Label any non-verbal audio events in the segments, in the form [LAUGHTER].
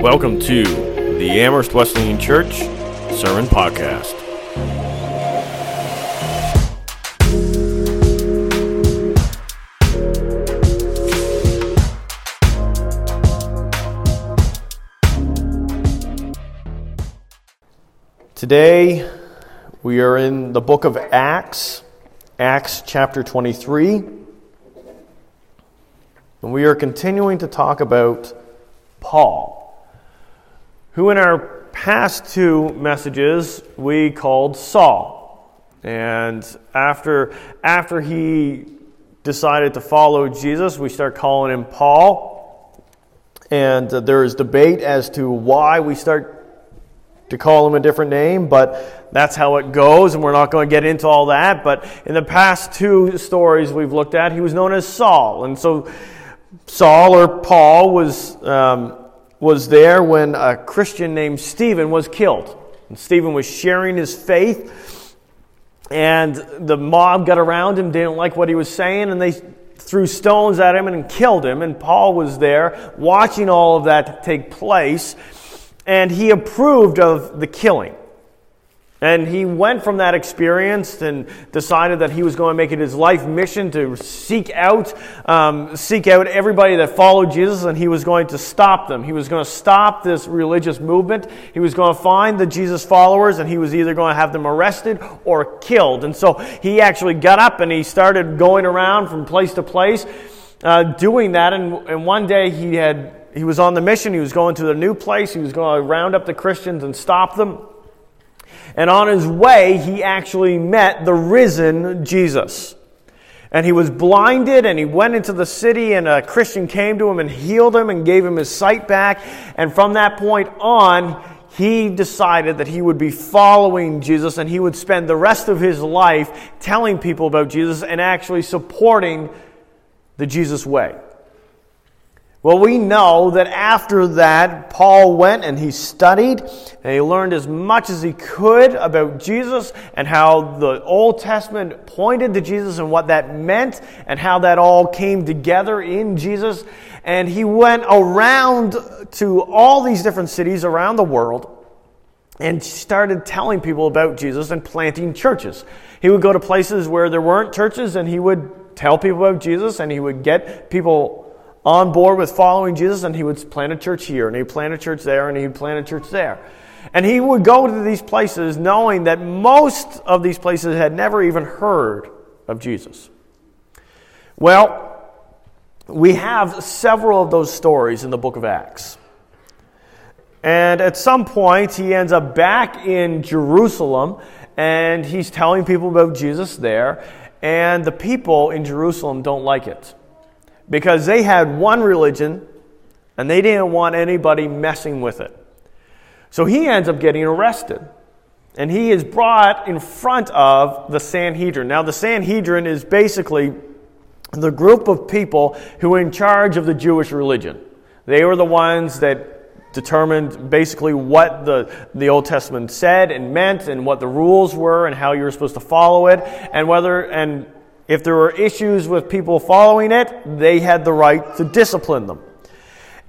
Welcome to the Amherst Wesleyan Church Sermon Podcast. Today we are in the book of Acts, Acts chapter 23. And we are continuing to talk about Paul who in our past two messages we called Saul. And after, after he decided to follow Jesus, we start calling him Paul. And uh, there is debate as to why we start to call him a different name, but that's how it goes, and we're not going to get into all that. But in the past two stories we've looked at, he was known as Saul. And so Saul or Paul was um, was there when a Christian named Stephen was killed. And Stephen was sharing his faith, and the mob got around him, didn't like what he was saying, and they threw stones at him and killed him. And Paul was there watching all of that take place, and he approved of the killing. And he went from that experience and decided that he was going to make it his life mission to seek out, um, seek out everybody that followed Jesus, and he was going to stop them. He was going to stop this religious movement. He was going to find the Jesus followers, and he was either going to have them arrested or killed. And so he actually got up and he started going around from place to place, uh, doing that. And, and one day he had he was on the mission. He was going to a new place. He was going to round up the Christians and stop them. And on his way, he actually met the risen Jesus. And he was blinded, and he went into the city, and a Christian came to him and healed him and gave him his sight back. And from that point on, he decided that he would be following Jesus and he would spend the rest of his life telling people about Jesus and actually supporting the Jesus way. Well, we know that after that, Paul went and he studied and he learned as much as he could about Jesus and how the Old Testament pointed to Jesus and what that meant and how that all came together in Jesus. And he went around to all these different cities around the world and started telling people about Jesus and planting churches. He would go to places where there weren't churches and he would tell people about Jesus and he would get people on board with following Jesus, and he would plant a church here, and he'd plant a church there, and he'd plant a church there. And he would go to these places knowing that most of these places had never even heard of Jesus. Well, we have several of those stories in the book of Acts. And at some point, he ends up back in Jerusalem and he's telling people about Jesus there. And the people in Jerusalem don't like it because they had one religion and they didn't want anybody messing with it. So he ends up getting arrested. And he is brought in front of the Sanhedrin. Now, the Sanhedrin is basically the group of people who are in charge of the Jewish religion. They were the ones that determined basically what the, the Old Testament said and meant and what the rules were and how you were supposed to follow it and whether and if there were issues with people following it, they had the right to discipline them.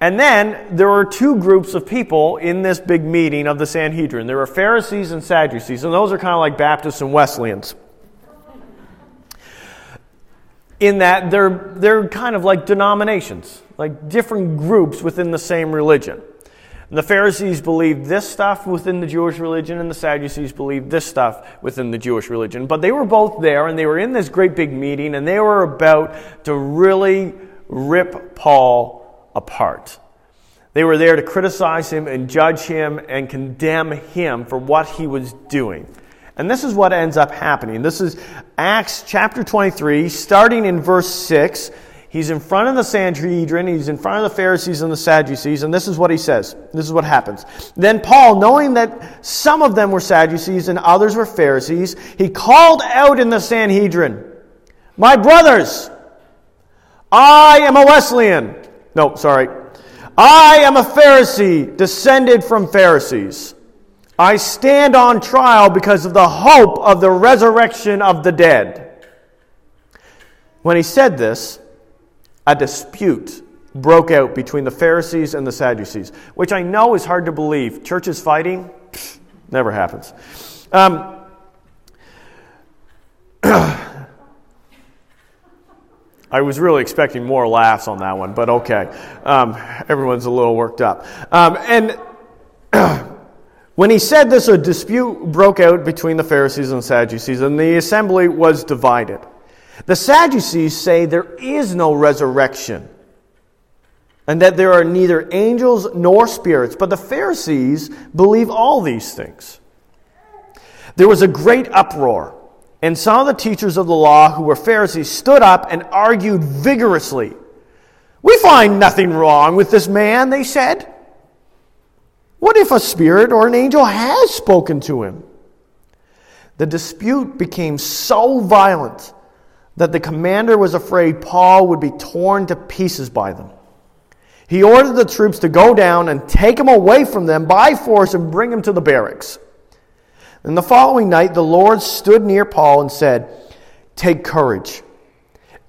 And then there were two groups of people in this big meeting of the Sanhedrin. There were Pharisees and Sadducees, and those are kind of like Baptists and Wesleyans. In that they're, they're kind of like denominations, like different groups within the same religion. And the Pharisees believed this stuff within the Jewish religion, and the Sadducees believed this stuff within the Jewish religion. But they were both there, and they were in this great big meeting, and they were about to really rip Paul apart. They were there to criticize him and judge him and condemn him for what he was doing. And this is what ends up happening. This is Acts chapter 23, starting in verse 6. He's in front of the Sanhedrin, he's in front of the Pharisees and the Sadducees, and this is what he says. This is what happens. Then Paul, knowing that some of them were Sadducees and others were Pharisees, he called out in the Sanhedrin, My brothers, I am a Wesleyan. No, sorry. I am a Pharisee, descended from Pharisees. I stand on trial because of the hope of the resurrection of the dead. When he said this, a dispute broke out between the Pharisees and the Sadducees, which I know is hard to believe. Churches fighting, never happens. Um, [CLEARS THROAT] I was really expecting more laughs on that one, but okay. Um, everyone's a little worked up. Um, and [CLEARS THROAT] when he said this, a dispute broke out between the Pharisees and Sadducees, and the assembly was divided. The Sadducees say there is no resurrection, and that there are neither angels nor spirits, but the Pharisees believe all these things. There was a great uproar. And some of the teachers of the law, who were Pharisees, stood up and argued vigorously. We find nothing wrong with this man, they said. What if a spirit or an angel has spoken to him? The dispute became so violent that the commander was afraid Paul would be torn to pieces by them. He ordered the troops to go down and take him away from them by force and bring him to the barracks. And the following night, the Lord stood near Paul and said, Take courage.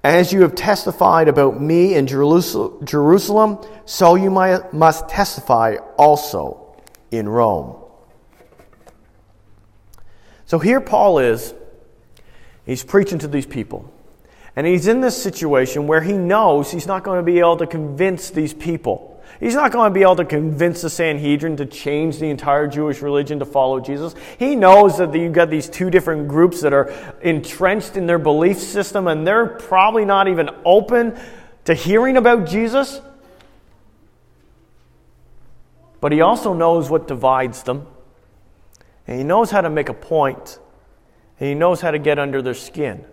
As you have testified about me in Jerusalem, so you must testify also in Rome. So here Paul is. He's preaching to these people. And he's in this situation where he knows he's not going to be able to convince these people. He's not going to be able to convince the Sanhedrin to change the entire Jewish religion to follow Jesus. He knows that you've got these two different groups that are entrenched in their belief system and they're probably not even open to hearing about Jesus. But he also knows what divides them. And he knows how to make a point. And he knows how to get under their skin.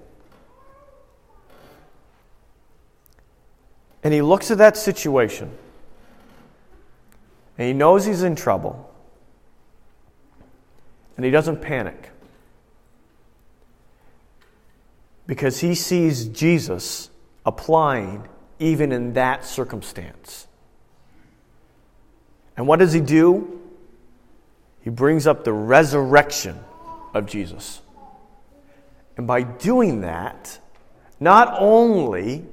And he looks at that situation and he knows he's in trouble. And he doesn't panic. Because he sees Jesus applying even in that circumstance. And what does he do? He brings up the resurrection of Jesus. And by doing that, not only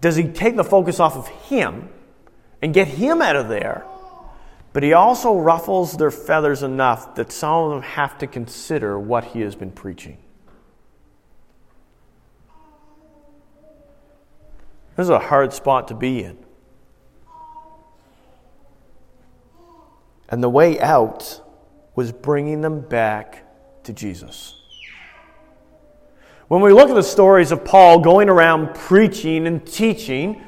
does he take the focus off of him and get him out of there, but he also ruffles their feathers enough that some of them have to consider what he has been preaching. This is a hard spot to be in. And the way out was bringing them back to Jesus. When we look at the stories of Paul going around preaching and teaching,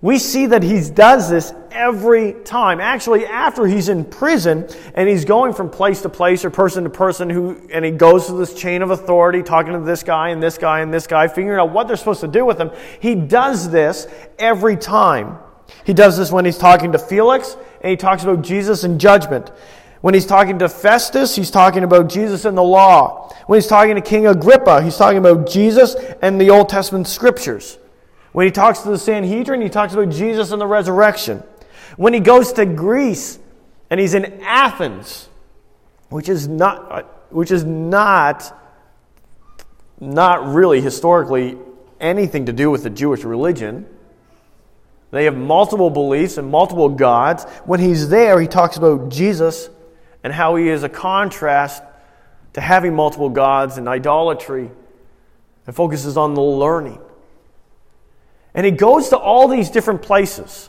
we see that he does this every time. Actually, after he's in prison and he's going from place to place or person to person, who, and he goes through this chain of authority, talking to this guy and this guy and this guy, figuring out what they're supposed to do with him, he does this every time. He does this when he's talking to Felix and he talks about Jesus and judgment. When he's talking to Festus, he's talking about Jesus and the law. When he's talking to King Agrippa, he's talking about Jesus and the Old Testament scriptures. When he talks to the Sanhedrin, he talks about Jesus and the resurrection. When he goes to Greece and he's in Athens, which is not, uh, which is not, not really historically anything to do with the Jewish religion. They have multiple beliefs and multiple gods. When he's there, he talks about Jesus and how he is a contrast to having multiple gods and idolatry and focuses on the learning. And he goes to all these different places.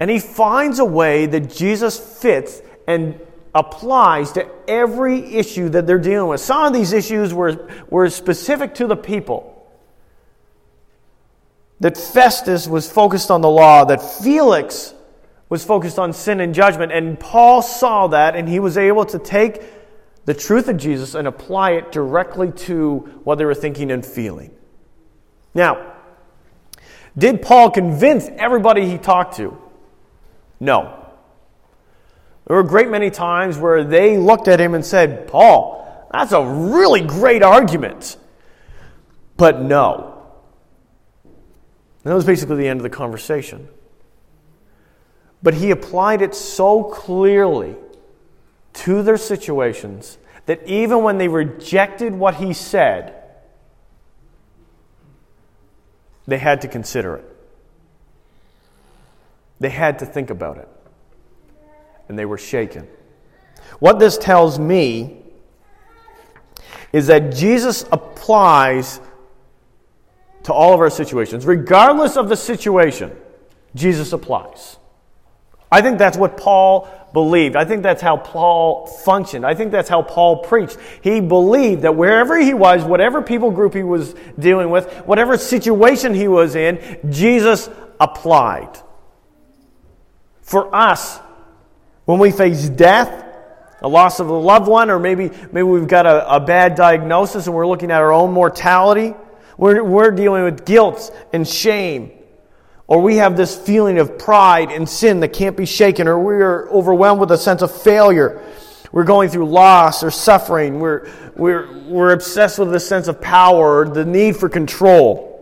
And he finds a way that Jesus fits and applies to every issue that they're dealing with. Some of these issues were, were specific to the people. That Festus was focused on the law, that Felix was focused on sin and judgment. And Paul saw that, and he was able to take the truth of Jesus and apply it directly to what they were thinking and feeling. Now, did Paul convince everybody he talked to? No. There were a great many times where they looked at him and said, Paul, that's a really great argument. But no. And that was basically the end of the conversation. But he applied it so clearly to their situations that even when they rejected what he said, they had to consider it. They had to think about it. And they were shaken. What this tells me is that Jesus applies to all of our situations. Regardless of the situation, Jesus applies. I think that's what Paul believed. I think that's how Paul functioned. I think that's how Paul preached. He believed that wherever he was, whatever people group he was dealing with, whatever situation he was in, Jesus applied. For us, when we face death, a loss of a loved one, or maybe, maybe we've got a, a bad diagnosis and we're looking at our own mortality, we're, we're dealing with guilt and shame. Or we have this feeling of pride and sin that can't be shaken, or we are overwhelmed with a sense of failure. We're going through loss or suffering. We're, we're, we're obsessed with this sense of power or the need for control.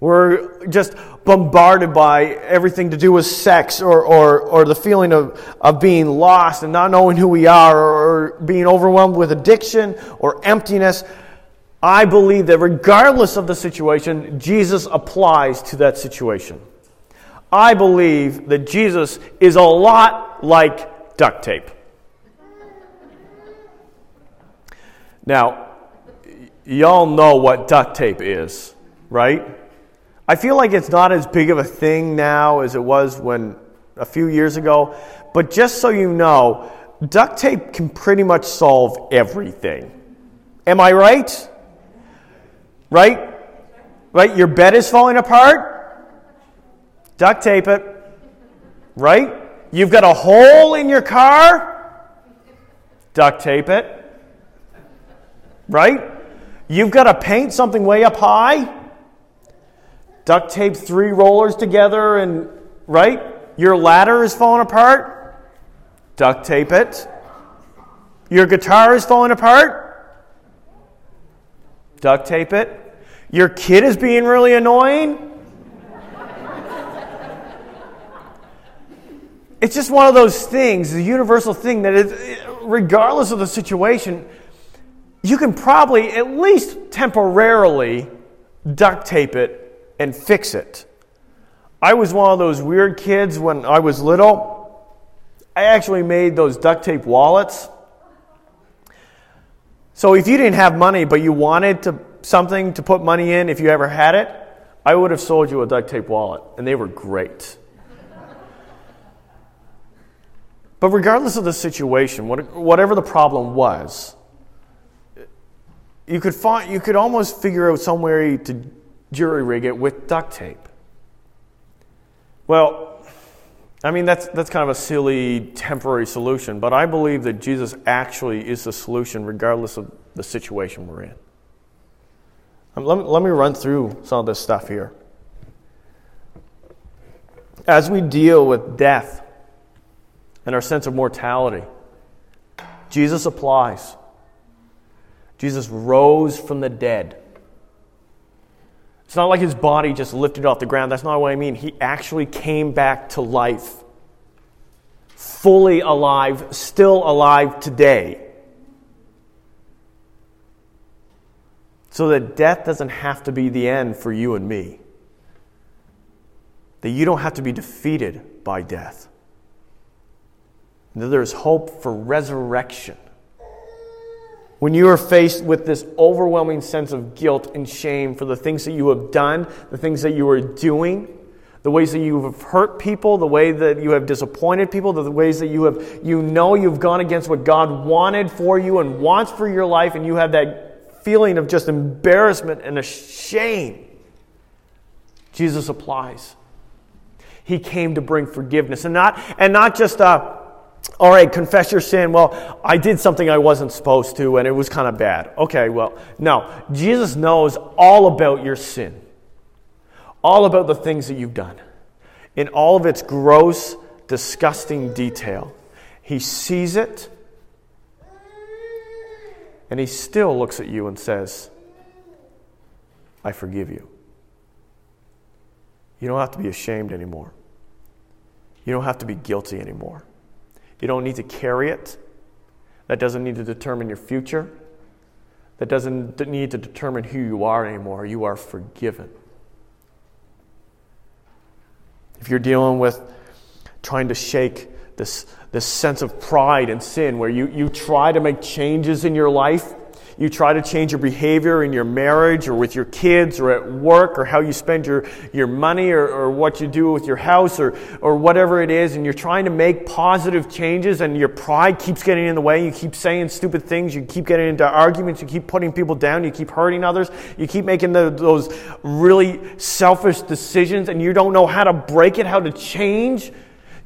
We're just bombarded by everything to do with sex or, or, or the feeling of, of being lost and not knowing who we are or, or being overwhelmed with addiction or emptiness. I believe that regardless of the situation, Jesus applies to that situation. I believe that Jesus is a lot like duct tape. Now, y'all know what duct tape is, right? I feel like it's not as big of a thing now as it was when a few years ago, but just so you know, duct tape can pretty much solve everything. Am I right? Right? Right? Your bed is falling apart? Duct tape it. Right? You've got a hole in your car? Duct tape it. Right? You've got to paint something way up high? Duct tape three rollers together and, right? Your ladder is falling apart? Duct tape it. Your guitar is falling apart? Duct tape it. Your kid is being really annoying. it's just one of those things, the universal thing that is, regardless of the situation, you can probably at least temporarily duct tape it and fix it. I was one of those weird kids when I was little. I actually made those duct tape wallets so if you didn't have money, but you wanted to, something to put money in if you ever had it, I would have sold you a duct tape wallet, and they were great. but regardless of the situation, whatever the problem was, you could, find, you could almost figure out some way to jury rig it with duct tape. Well, I mean, that's, that's kind of a silly temporary solution, but I believe that Jesus actually is the solution regardless of the situation we're in. Um, let, let me run through some of this stuff here. As we deal with death and our sense of mortality, Jesus applies. Jesus rose from the dead. It's not like his body just lifted off the ground. That's not what I mean. He actually came back to life, fully alive, still alive today. So that death doesn't have to be the end for you and me. That you don't have to be defeated by death. That there's hope for resurrection. When you are faced with this overwhelming sense of guilt and shame for the things that you have done, the things that you are doing, the ways that you have hurt people, the way that you have disappointed people, the ways that you have you know you've gone against what God wanted for you and wants for your life and you have that feeling of just embarrassment and a shame. Jesus applies. He came to bring forgiveness and not and not just a all right, confess your sin. Well, I did something I wasn't supposed to and it was kind of bad. Okay, well, no. Jesus knows all about your sin, all about the things that you've done, in all of its gross, disgusting detail. He sees it and he still looks at you and says, I forgive you. You don't have to be ashamed anymore. You don't have to be guilty anymore. You don't need to carry it. That doesn't need to determine your future. That doesn't need to determine who you are anymore. You are forgiven. If you're dealing with trying to shake this, this sense of pride and sin where you, you try to make changes in your life you try to change your behavior in your marriage or with your kids or at work or how you spend your, your money or, or what you do with your house or, or whatever it is, and you're trying to make positive changes and your pride keeps getting in the way. You keep saying stupid things. You keep getting into arguments. You keep putting people down. You keep hurting others. You keep making the, those really selfish decisions and you don't know how to break it, how to change.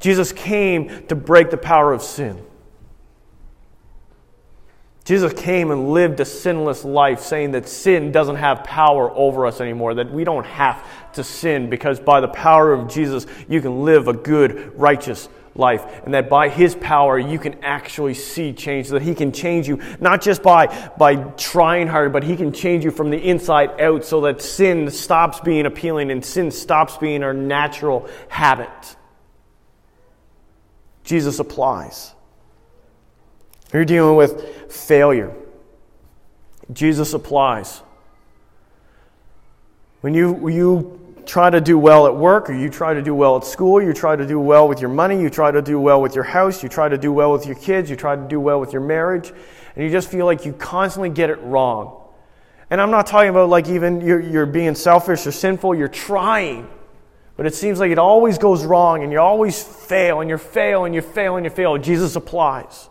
Jesus came to break the power of sin. Jesus came and lived a sinless life, saying that sin doesn't have power over us anymore, that we don't have to sin because by the power of Jesus, you can live a good, righteous life. And that by his power, you can actually see change, that he can change you, not just by, by trying hard, but he can change you from the inside out so that sin stops being appealing and sin stops being our natural habit. Jesus applies. You're dealing with failure. Jesus applies. When you, you try to do well at work, or you try to do well at school, you try to do well with your money, you try to do well with your house, you try to do well with your kids, you try to do well with your marriage, and you just feel like you constantly get it wrong. And I'm not talking about like even you're, you're being selfish or sinful, you're trying. But it seems like it always goes wrong and you always fail and you fail and you fail and you fail. Jesus applies.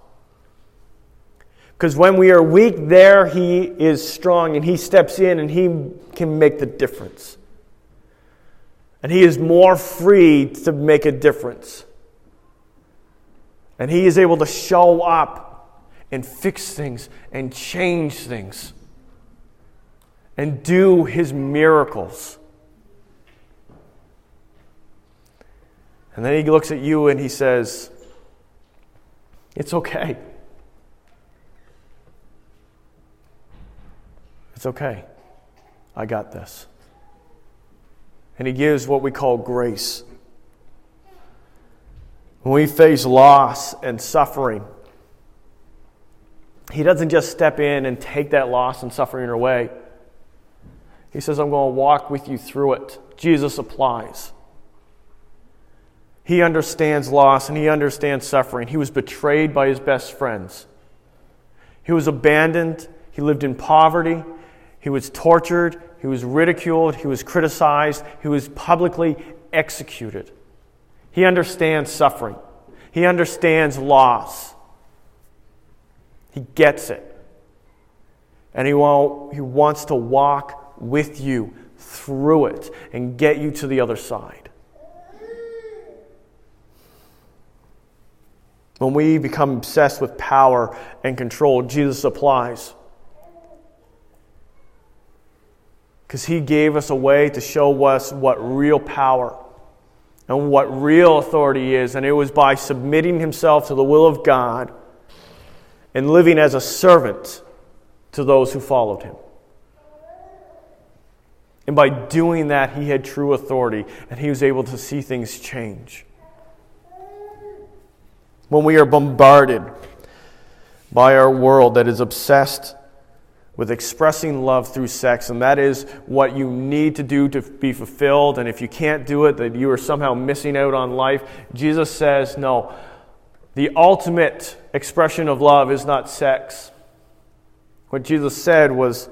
Because when we are weak, there He is strong and He steps in and He can make the difference. And He is more free to make a difference. And He is able to show up and fix things and change things and do His miracles. And then He looks at you and He says, It's okay. It's okay. I got this. And he gives what we call grace. When we face loss and suffering, he doesn't just step in and take that loss and suffering away. He says, I'm going to walk with you through it. Jesus applies. He understands loss and he understands suffering. He was betrayed by his best friends. He was abandoned. He lived in poverty. He was tortured, he was ridiculed, he was criticized, he was publicly executed. He understands suffering, he understands loss. He gets it. And he, he wants to walk with you through it and get you to the other side. When we become obsessed with power and control, Jesus applies. Because He gave us a way to show us what real power and what real authority is. And it was by submitting Himself to the will of God and living as a servant to those who followed Him. And by doing that, He had true authority and He was able to see things change. When we are bombarded by our world that is obsessed with expressing love through sex, and that is what you need to do to be fulfilled. And if you can't do it, that you are somehow missing out on life. Jesus says, no, the ultimate expression of love is not sex. What Jesus said was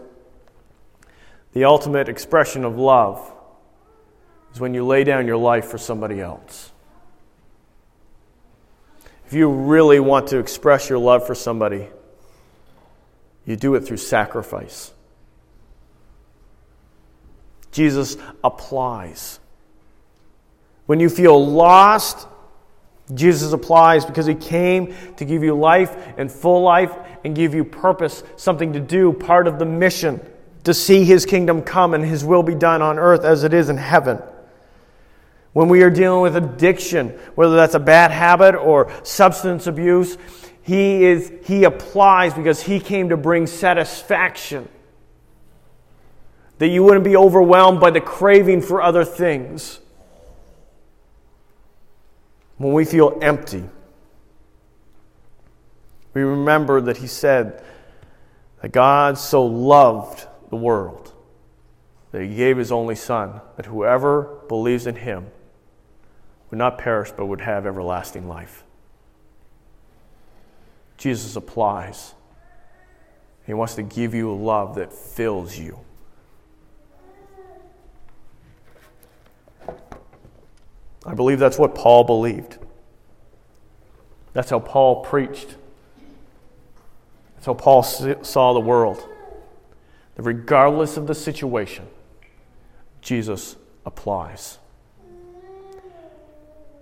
the ultimate expression of love is when you lay down your life for somebody else. If you really want to express your love for somebody, you do it through sacrifice. Jesus applies. When you feel lost, Jesus applies because he came to give you life and full life and give you purpose, something to do, part of the mission to see his kingdom come and his will be done on earth as it is in heaven. When we are dealing with addiction, whether that's a bad habit or substance abuse, he, is, he applies because he came to bring satisfaction. That you wouldn't be overwhelmed by the craving for other things. When we feel empty, we remember that he said that God so loved the world that he gave his only Son, that whoever believes in him would not perish but would have everlasting life. Jesus applies. He wants to give you a love that fills you. I believe that's what Paul believed. That's how Paul preached. That's how Paul saw the world. That regardless of the situation, Jesus applies.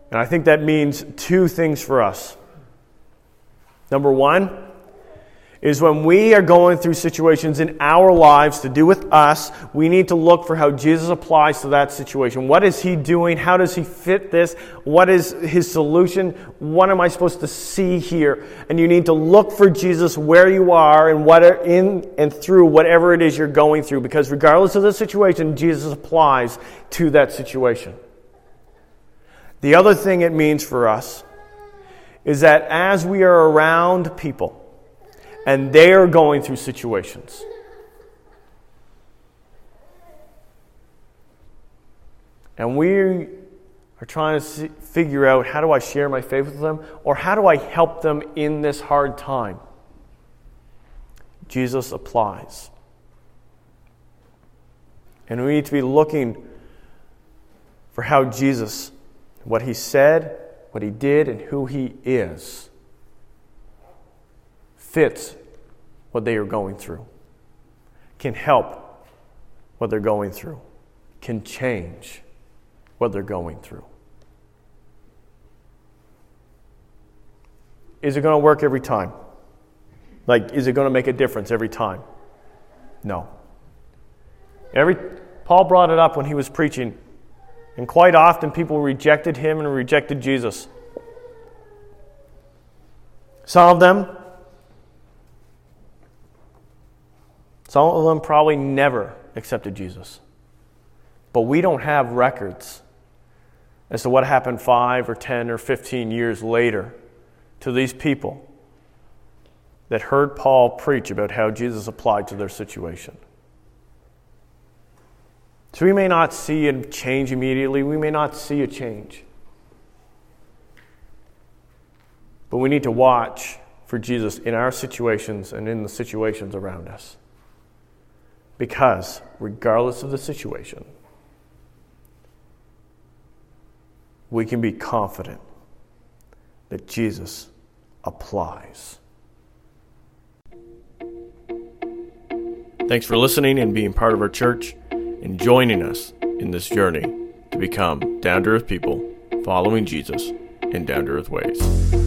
And I think that means two things for us. Number one, is when we are going through situations in our lives to do with us, we need to look for how Jesus applies to that situation. What is he doing? How does he fit this? What is his solution? What am I supposed to see here? And you need to look for Jesus where you are and what are in and through whatever it is you're going through because regardless of the situation, Jesus applies to that situation. The other thing it means for us is that as we are around people and they are going through situations. And we are trying to see, figure out how do I share my faith with them or how do I help them in this hard time. Jesus applies. And we need to be looking for how Jesus, what he said, what he did, and who he is fits what they are going through, can help what they're going through, can change what they're going through. Is it going to work every time? Like, is it going to make a difference every time? No. Every, Paul brought it up when he was preaching, and quite often people rejected him and rejected Jesus. Some of them Some of them probably never accepted Jesus. But we don't have records as to what happened five or 10 or 15 years later to these people that heard Paul preach about how Jesus applied to their situation. So we may not see a change immediately, we may not see a change. But we need to watch for Jesus in our situations and in the situations around us. Because, regardless of the situation, we can be confident that Jesus applies. Thanks for listening and being part of our church joining us in this journey to become down to earth people following Jesus in down to earth ways.